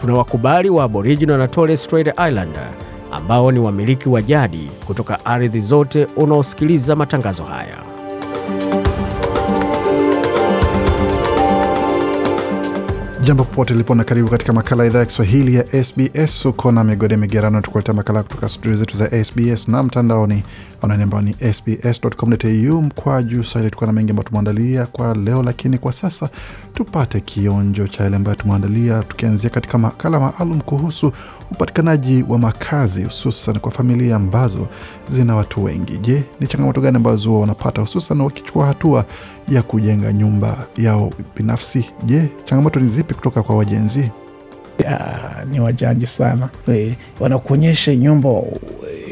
tuna wakubali wa Aboriginal na Torres Strait Islander ambao ni wamiliki wa jadi kutoka ardhi zote unaosikiliza matangazo haya. Jambo popote lipo na karibu katika makala ya idhaa ya Kiswahili ya SBS. Uko na migode migerano, tukuletea makala kutoka studio zetu za SBS na mtandaoni anani ambao ni sbs.com.au mkwa juu swahili. Tukuwa na mengi ambayo tumeandalia kwa leo, lakini kwa sasa tupate kionjo cha yale ambayo tumeandalia, tukianzia katika makala maalum kuhusu upatikanaji wa makazi hususan kwa familia ambazo zina watu wengi. Je, ni changamoto gani ambazo wanapata hususan wakichukua hatua ya kujenga nyumba yao binafsi? Je, changamoto ni zipi kutoka kwa wajenzi? Ya, ni wajanja sana e, wanakuonyesha nyumba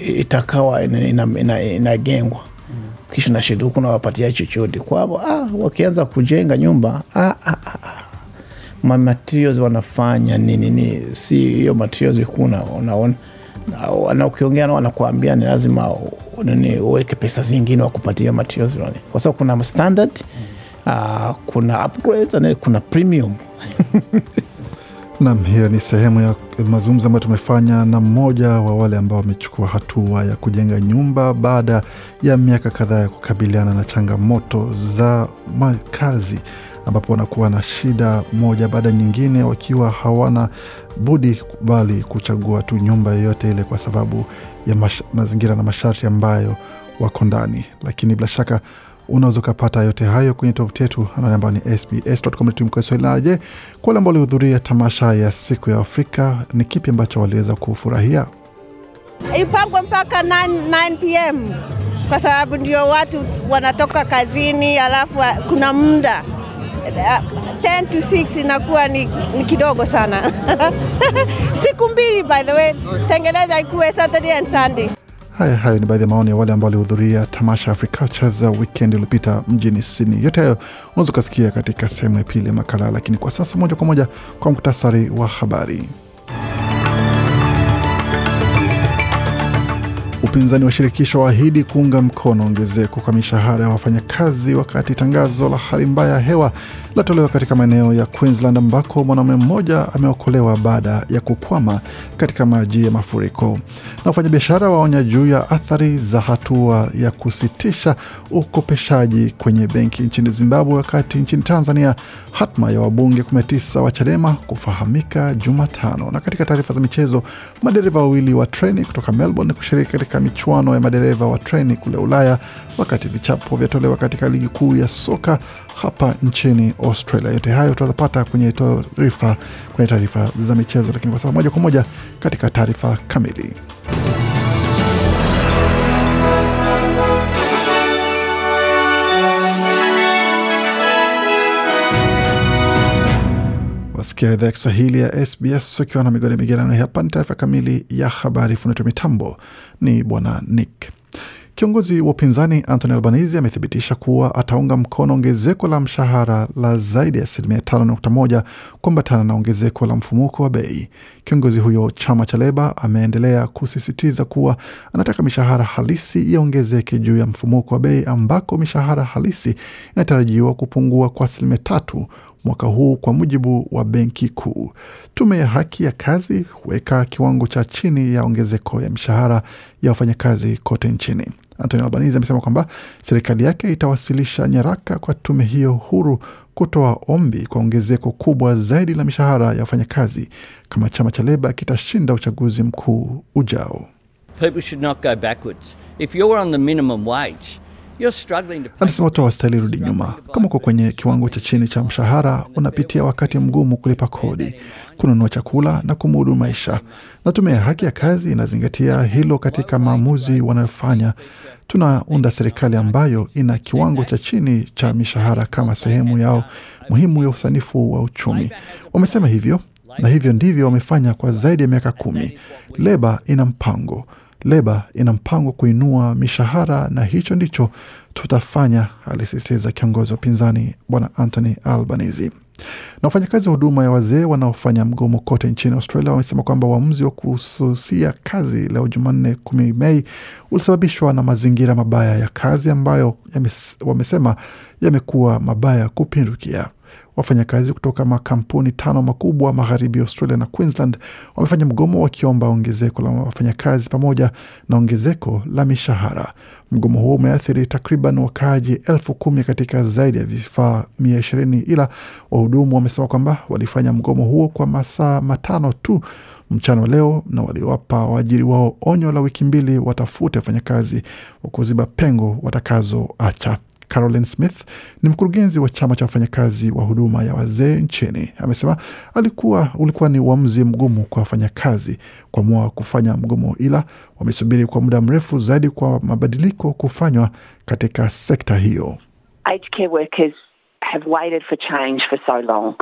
itakawa inagengwa ina, ina, ina kisha nashiduku nawapatia chochote kwavo. Ah, wakianza kujenga nyumba ah, ah, ah, ah. Ma materials wanafanya nini ni si hiyo materials kuna unaona na ukiongea nao wanakuambia ni lazima nini uweke pesa zingine wakupatia materials kwa sababu kuna standard uh, kuna upgrades, kuna premium Nam, hiyo ni sehemu ya mazungumzo ambayo tumefanya na mmoja wa wale ambao wamechukua hatua ya kujenga nyumba baada ya miaka kadhaa ya kukabiliana na changamoto za makazi, ambapo wanakuwa na shida moja baada nyingine, wakiwa hawana budi bali kuchagua tu nyumba yoyote ile kwa sababu ya mazingira na masharti ambayo wako ndani, lakini bila shaka unaweza ukapata yote hayo kwenye tovuti yetu ambayo ni sbs.com.au. Je, kwa wale ambao walihudhuria tamasha ya siku ya Afrika, ni kipi ambacho waliweza kufurahia? Ipangwe mpaka 9, 9 pm kwa sababu ndio watu wanatoka kazini, alafu kuna muda 10 to 6 inakuwa ni, ni kidogo sana siku mbili by the way, tengeneza ikuwe Saturday and Sunday. Haya, hayo ni baadhi ya maoni ya wale ambao walihudhuria tamasha Africultures weekend iliyopita mjini Sydney. Yote hayo unaweza ukasikia katika sehemu ya pili ya makala, lakini kwa sasa moja kwa moja kwa muktasari wa habari. Upinzani wa shirikisho waahidi kuunga mkono ongezeko kwa mishahara ya wafanyakazi, wakati tangazo la hali mbaya ya hewa latolewa katika maeneo ya Queensland ambako mwanaume mmoja ameokolewa baada ya kukwama katika maji ya mafuriko. Na wafanyabiashara waonya juu ya athari za hatua ya kusitisha ukopeshaji kwenye benki nchini Zimbabwe, wakati nchini Tanzania hatma ya wabunge 19 wa Chadema kufahamika Jumatano. Na katika taarifa za michezo, madereva wawili wa treni kutoka Melbourne kushiriki katika michuano ya madereva wa treni kule Ulaya, wakati vichapo vyatolewa katika ligi kuu ya soka hapa nchini Australia. Yote hayo tutapata kwenye taarifa kwenye taarifa za michezo, lakini kwa sasa moja kwa moja katika taarifa kamili. Wasikia idhaa ya Kiswahili ya SBS ukiwa na migodi migerano. Hapa ni taarifa kamili ya habari. Wa mitambo ni bwana Nick. Kiongozi wa upinzani Anthony Albanese amethibitisha kuwa ataunga mkono ongezeko la mshahara la zaidi ya asilimia 5.1 kuambatana na ongezeko la mfumuko wa bei. Kiongozi huyo chama cha Leba ameendelea kusisitiza kuwa anataka mishahara halisi iongezeke juu ya mfumuko wa bei ambako mishahara halisi inatarajiwa kupungua kwa asilimia tatu mwaka huu kwa mujibu wa benki kuu. Tume ya haki ya kazi huweka kiwango cha chini ya ongezeko ya mishahara ya wafanyakazi kote nchini. Anthony Albanese amesema kwamba serikali yake itawasilisha nyaraka kwa tume hiyo huru kutoa ombi kwa ongezeko kubwa zaidi la mishahara ya wafanyakazi kama chama cha Leba kitashinda uchaguzi mkuu ujao. People should not go backwards. If you're on the minimum wage, Anasema watu hawastahili rudi nyuma. Kama uko kwenye kiwango cha chini cha mshahara, unapitia wakati mgumu kulipa kodi, kununua chakula na kumudu maisha, na tume ya haki ya kazi inazingatia hilo katika maamuzi wanayofanya. Tunaunda serikali ambayo ina kiwango cha chini cha mishahara kama sehemu yao muhimu ya usanifu wa uchumi. Wamesema hivyo na hivyo ndivyo wamefanya kwa zaidi ya miaka kumi. Leba ina mpango, Leba ina mpango kuinua mishahara, na hicho ndicho tutafanya, alisisitiza kiongozi wa upinzani Bwana Anthony Albanese. Na wafanyakazi wa huduma ya wazee wanaofanya mgomo kote nchini Australia wamesema kwamba uamuzi wa kususia kazi leo Jumanne kumi Mei ulisababishwa na mazingira mabaya ya kazi ambayo yames, wamesema yamekuwa mabaya kupindukia. Wafanyakazi kutoka makampuni tano makubwa magharibi Australia na Queensland wamefanya mgomo wakiomba ongezeko la wafanyakazi pamoja na ongezeko la mishahara. Mgomo huo umeathiri takriban wakaaji elfu kumi katika zaidi ya vifaa mia ishirini ila wahudumu wamesema kwamba walifanya mgomo huo kwa masaa matano tu mchana leo na waliwapa waajiri wao onyo la wiki mbili watafute wafanyakazi wa kuziba pengo watakazoacha. Caroline Smith ni mkurugenzi wa chama cha wafanyakazi wa huduma ya wazee nchini. Amesema alikuwa ulikuwa ni uamuzi mgumu kwa wafanyakazi kuamua kufanya mgomo, ila wamesubiri kwa muda mrefu zaidi kwa mabadiliko kufanywa katika sekta hiyo. Aged care workers have waited for change for so long.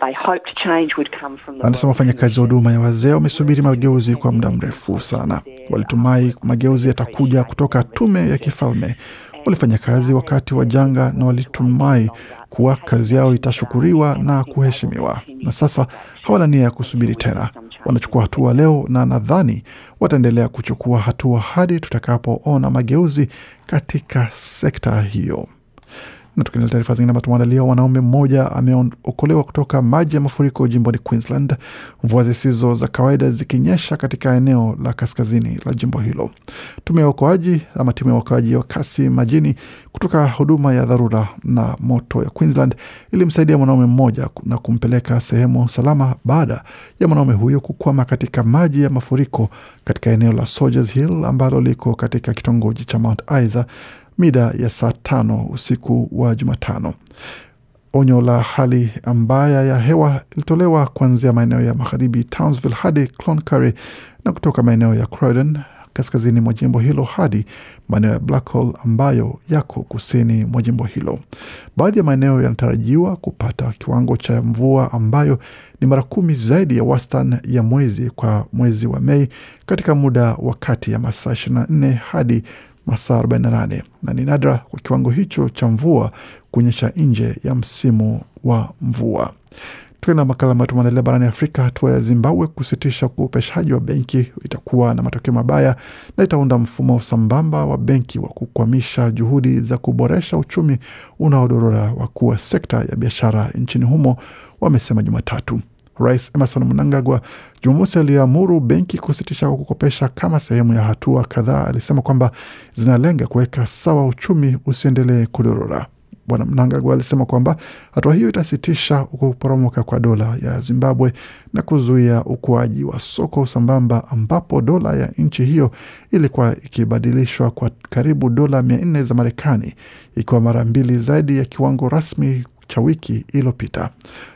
They hoped change would come from the Anasema wafanyakazi wa huduma ya wazee wamesubiri mageuzi kwa muda mrefu sana. Walitumai mageuzi yatakuja kutoka tume ya kifalme. Walifanya kazi wakati wa janga na walitumai kuwa kazi yao itashukuriwa na kuheshimiwa, na sasa hawana nia ya kusubiri tena. Wanachukua hatua leo, na nadhani wataendelea kuchukua hatua hadi tutakapoona mageuzi katika sekta hiyo. Na tukiendelea taarifa zingine ambazo tumeandalia, wanaume mmoja ameokolewa kutoka maji ya mafuriko jimboni Queensland, mvua zisizo za kawaida zikinyesha katika eneo la kaskazini la jimbo hilo. Tume ya uokoaji ama timu ya uokoaji wa kasi majini kutoka huduma ya dharura na moto ya Queensland ilimsaidia mwanaume mmoja na kumpeleka sehemu salama baada ya mwanaume huyo kukwama katika maji ya mafuriko katika eneo la Soldiers Hill ambalo liko katika kitongoji cha Mount Isa mida ya saa tano usiku wa Jumatano. Onyo la hali mbaya ya hewa ilitolewa kuanzia maeneo ya magharibi Townsville hadi Cloncurry na kutoka maeneo ya Croydon kaskazini mwa jimbo hilo hadi maeneo ya Blackhall ambayo yako kusini mwa jimbo hilo. Baadhi ya maeneo yanatarajiwa kupata kiwango cha mvua ambayo ni mara kumi zaidi ya wastani ya mwezi kwa mwezi wa Mei katika muda wa kati ya masaa 24 hadi masaa 48 na ni nadra kwa kiwango hicho cha mvua kuonyesha nje ya msimu wa mvua. Tukienda makala ambayo tumeandalia barani Afrika, hatua ya Zimbabwe kusitisha ukopeshaji wa benki itakuwa na matokeo mabaya na itaunda mfumo sambamba wa benki wa kukwamisha juhudi za kuboresha uchumi unaodorora wakuu wa sekta ya biashara nchini humo wamesema Jumatatu. Rais Emerson Mnangagwa Jumamosi aliamuru benki kusitisha kukopesha kama sehemu ya hatua kadhaa. Alisema kwamba zinalenga kuweka sawa uchumi usiendelee kudorora. Bwana Mnangagwa alisema kwamba hatua hiyo itasitisha kuporomoka kwa dola ya Zimbabwe na kuzuia ukuaji wa soko sambamba, ambapo dola ya nchi hiyo ilikuwa ikibadilishwa kwa karibu dola mia nne za Marekani, ikiwa mara mbili zaidi ya kiwango rasmi cha wiki iliyopita.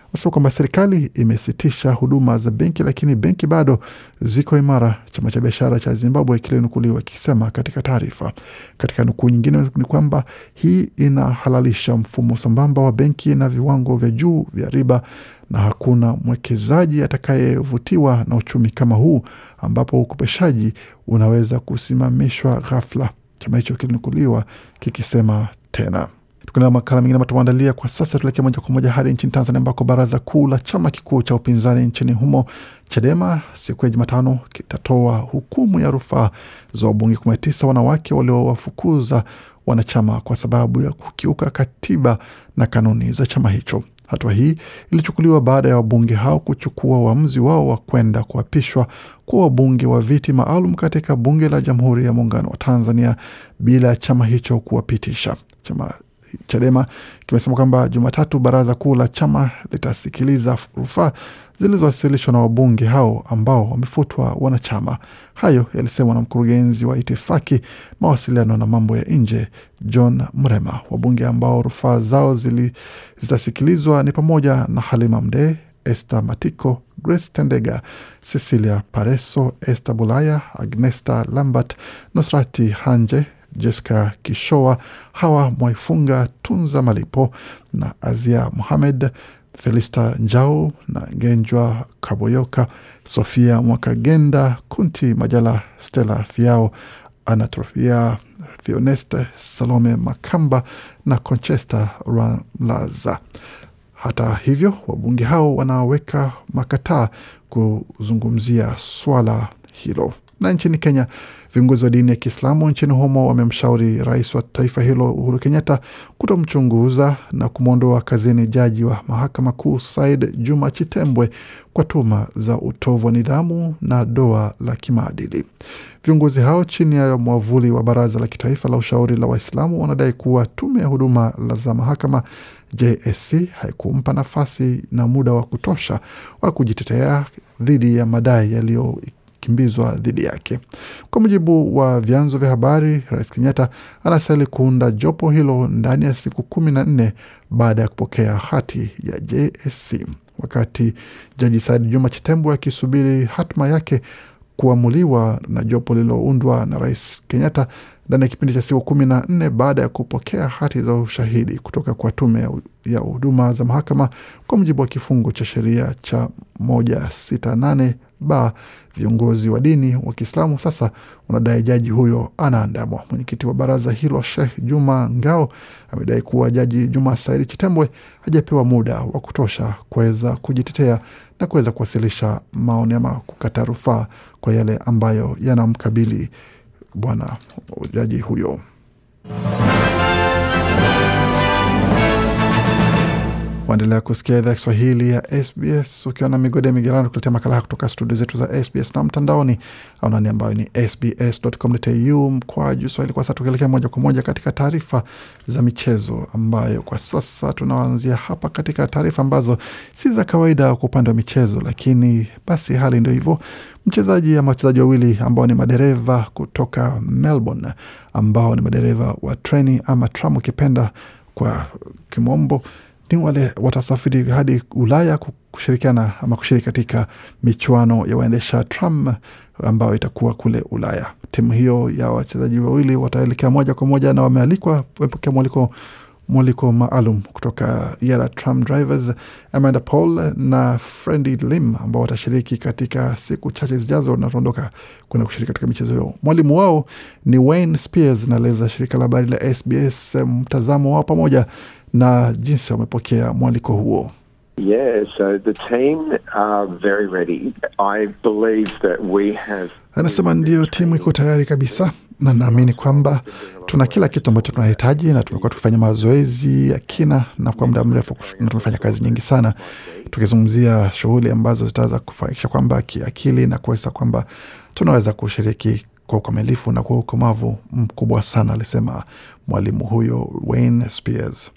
Anasema kwamba serikali imesitisha huduma za benki, lakini benki bado ziko imara, chama cha biashara cha Zimbabwe kilinukuliwa kikisema katika taarifa. Katika nukuu nyingine ni kwamba hii inahalalisha mfumo sambamba wa benki na viwango vya juu vya riba, na hakuna mwekezaji atakayevutiwa na uchumi kama huu ambapo ukopeshaji unaweza kusimamishwa ghafla, chama hicho kilinukuliwa kikisema tena. Tukiendelea makala mengine ambayo tumeandalia kwa sasa, tuelekea moja kwa moja hadi nchini Tanzania ambako baraza kuu la chama kikuu cha upinzani nchini humo Chadema siku ya Jumatano kitatoa hukumu ya rufaa za wabunge kumi na tisa wanawake waliowafukuza wanachama kwa sababu ya kukiuka katiba na kanuni za chama hicho. Hatua hii ilichukuliwa baada ya wabunge hao kuchukua uamuzi wao wa kwenda kuapishwa kuwa wabunge wa viti maalum katika bunge la Jamhuri ya Muungano wa Tanzania bila chama hicho kuwapitisha. Chama Chadema kimesema kwamba Jumatatu baraza kuu la chama litasikiliza rufaa zilizowasilishwa na wabunge hao ambao wamefutwa wanachama. Hayo yalisemwa na mkurugenzi wa itifaki, mawasiliano na mambo ya nje John Mrema. Wabunge ambao rufaa zao zili, zitasikilizwa ni pamoja na Halima Mdee, Esther Matiko, Grace Tendega, Cecilia Pareso, Esther Bulaya, Agnesta Lambert, Nusrati Hanje, Jessica Kishoa, Hawa Mwaifunga, Tunza Malipo na Azia Mohamed. Felista Njau na Ngenjwa Kaboyoka, Sofia Mwakagenda, Kunti Majala, Stella Fiao, Anatrofia Theoneste, Salome Makamba na Conchesta Ramlaza. Hata hivyo, wabunge hao wanaweka makataa kuzungumzia swala hilo. Na nchini Kenya, viongozi wa dini ya Kiislamu nchini humo wamemshauri rais wa taifa hilo Uhuru Kenyatta kutomchunguza na kumwondoa kazini jaji wa mahakama kuu Said Juma Chitembwe kwa tuhuma za utovu wa nidhamu na doa la kimaadili. Viongozi hao chini ya mwavuli wa Baraza la Kitaifa la Ushauri la Waislamu wanadai kuwa tume ya huduma za mahakama JSC haikumpa nafasi na muda wa kutosha wa kujitetea dhidi ya madai yaliyo kimbizwa dhidi yake. Kwa mujibu wa vyanzo vya habari, Rais Kenyatta anastahili kuunda jopo hilo ndani ya siku kumi na nne baada ya kupokea hati ya JSC. Wakati Jaji Said Juma Chitembwe akisubiri hatma yake kuamuliwa na jopo lililoundwa na Rais Kenyatta ndani ya kipindi cha siku kumi na nne baada ya kupokea hati za ushahidi kutoka kwa tume ya huduma za mahakama kwa mujibu wa kifungu cha sheria cha moja sita nane ba viongozi wa dini wa Kiislamu sasa wanadai jaji huyo anaandamwa. Mwenyekiti wa baraza hilo Sheikh Juma Ngao amedai kuwa jaji Juma Saidi Chitembwe hajapewa muda wa kutosha kuweza kujitetea na kuweza kuwasilisha maoni ama kukata rufaa kwa yale ambayo yanamkabili bwana jaji huyo. Waendelea kusikia idhaa Kiswahili ya SBS ukiwa na migode ya migerano kuletea makala haya kutoka studio zetu za SBS na mtandaoni aunani ambayo ni sbs.com.au mkwaju swahili. Kwa sasa tukielekea moja kwa moja katika taarifa za michezo, ambayo kwa sasa tunaanzia hapa katika taarifa ambazo si za kawaida kwa upande wa michezo, lakini basi hali ndio hivyo. Mchezaji ama wachezaji wawili ambao ni madereva kutoka Melbourne ambao ni madereva wa treni ama tram ukipenda kwa kimombo ni wale watasafiri hadi Ulaya kushirikiana ama kushiriki katika michuano ya waendesha tram ambayo itakuwa kule Ulaya. Timu hiyo ya wachezaji wawili wataelekea moja kwa moja na wamealikwa wamepokea mwaliko mwaliko maalum kutoka Yara Tram Drivers Amanda Paul na Frendi Lim ambao watashiriki katika siku chache zijazo na tuondoka kwenda kushiriki katika michezo hiyo. Mwalimu wao ni Wayne Spears, naeleza shirika la habari la SBS mtazamo wao pamoja na jinsi wamepokea mwaliko huo. Yeah, so the team are very ready. I believe that we have Anasema ndiyo, timu iko tayari kabisa, na naamini kwamba tuna kila kitu ambacho tunahitaji, na tumekuwa tukifanya mazoezi ya kina na kwa muda mrefu, na tumefanya kazi nyingi sana tukizungumzia shughuli ambazo zitaweza kufanikisha kwamba kiakili na kuweza kwamba tunaweza kushiriki kwa ukamilifu na kwa ukomavu mkubwa sana, alisema mwalimu huyo Wayne Spears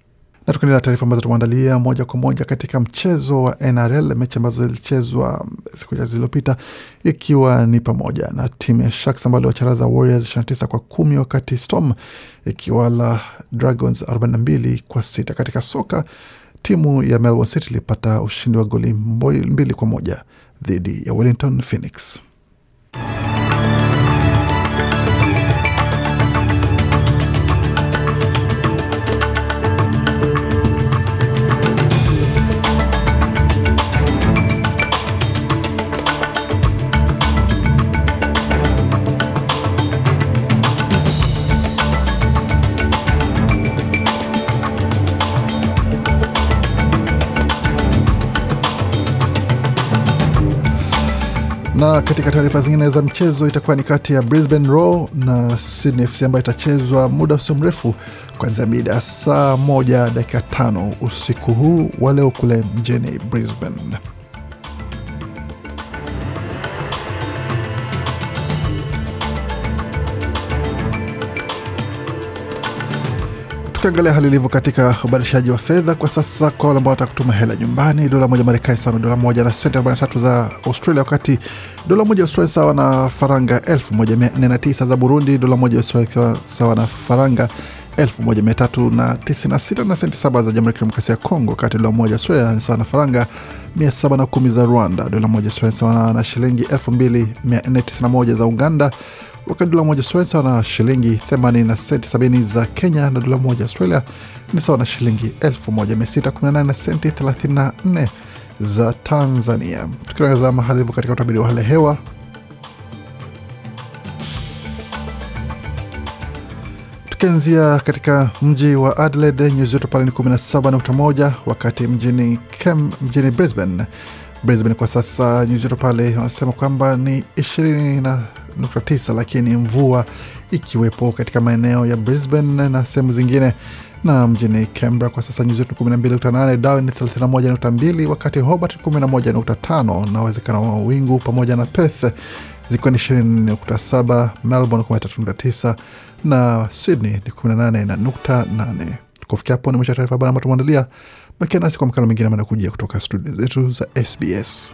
na tukaendelea taarifa ambazo tumeandalia moja kwa moja katika mchezo wa NRL, mechi ambazo zilichezwa siku chache zilizopita, ikiwa ni pamoja na timu ya Sharks ambayo wacharaza Warriors 29 kwa kumi, wakati Storm ikiwala Dragons 42 kwa sita. Katika soka timu ya Melbourne City ilipata ushindi wa goli mbili kwa moja dhidi ya Wellington Phoenix. Katika taarifa zingine za mchezo itakuwa ni kati ya Brisbane Roar na Sydney FC ambayo itachezwa muda usio mrefu kuanzia mida saa moja dakika tano usiku huu wa leo kule mjini Brisbane. Tukiangalia hali ilivyo katika ubadilishaji wa fedha kwa sasa, kwa wale ambao wanataka kutuma hela nyumbani, dola moja Marekani sawa na dola moja na senti arobaini na tatu za Australia, wakati dola moja Australia sawa na faranga elfu moja mia nne na tisa za Burundi, dola moja Australia sawa na faranga 1396 na senti 7 za Jamhuri ya Kidemokrasia ya Kongo, wakati dola moja Australia sawa na faranga 710 za Rwanda, dola moja Australia sawa na shilingi 2491 za Uganda, wakati dola moja Australia sawa na shilingi 80 na senti 70 za Kenya, na dola moja Australia ni sawa na shilingi 1618 na senti 34 za Tanzania. Tukitazama hali hivyo katika utabiri wa hali ya hewa tukianzia katika mji wa Adelaide nyuzi joto pale ni 17.1, wakati mjini Kem, mjini Brisbane Brisbane kwa sasa nyuzi joto pale wanasema kwamba ni 20.9, lakini mvua ikiwepo katika maeneo ya Brisbane na sehemu zingine na mjini Canberra kwa sasa nyuzi joto 12.8, Darwin 31.2, wakati Hobart 11.5 na uwezekano wa wingu pamoja na Perth zikiwa ni 20.7, Melbourne 13.9 na Sydney ni 18.8. Kufikia hapo ni mwisho wa taarifa habari ambayo tumeandalia. Bakia nasi kwa makala mengine manakujia kutoka studio zetu za SBS.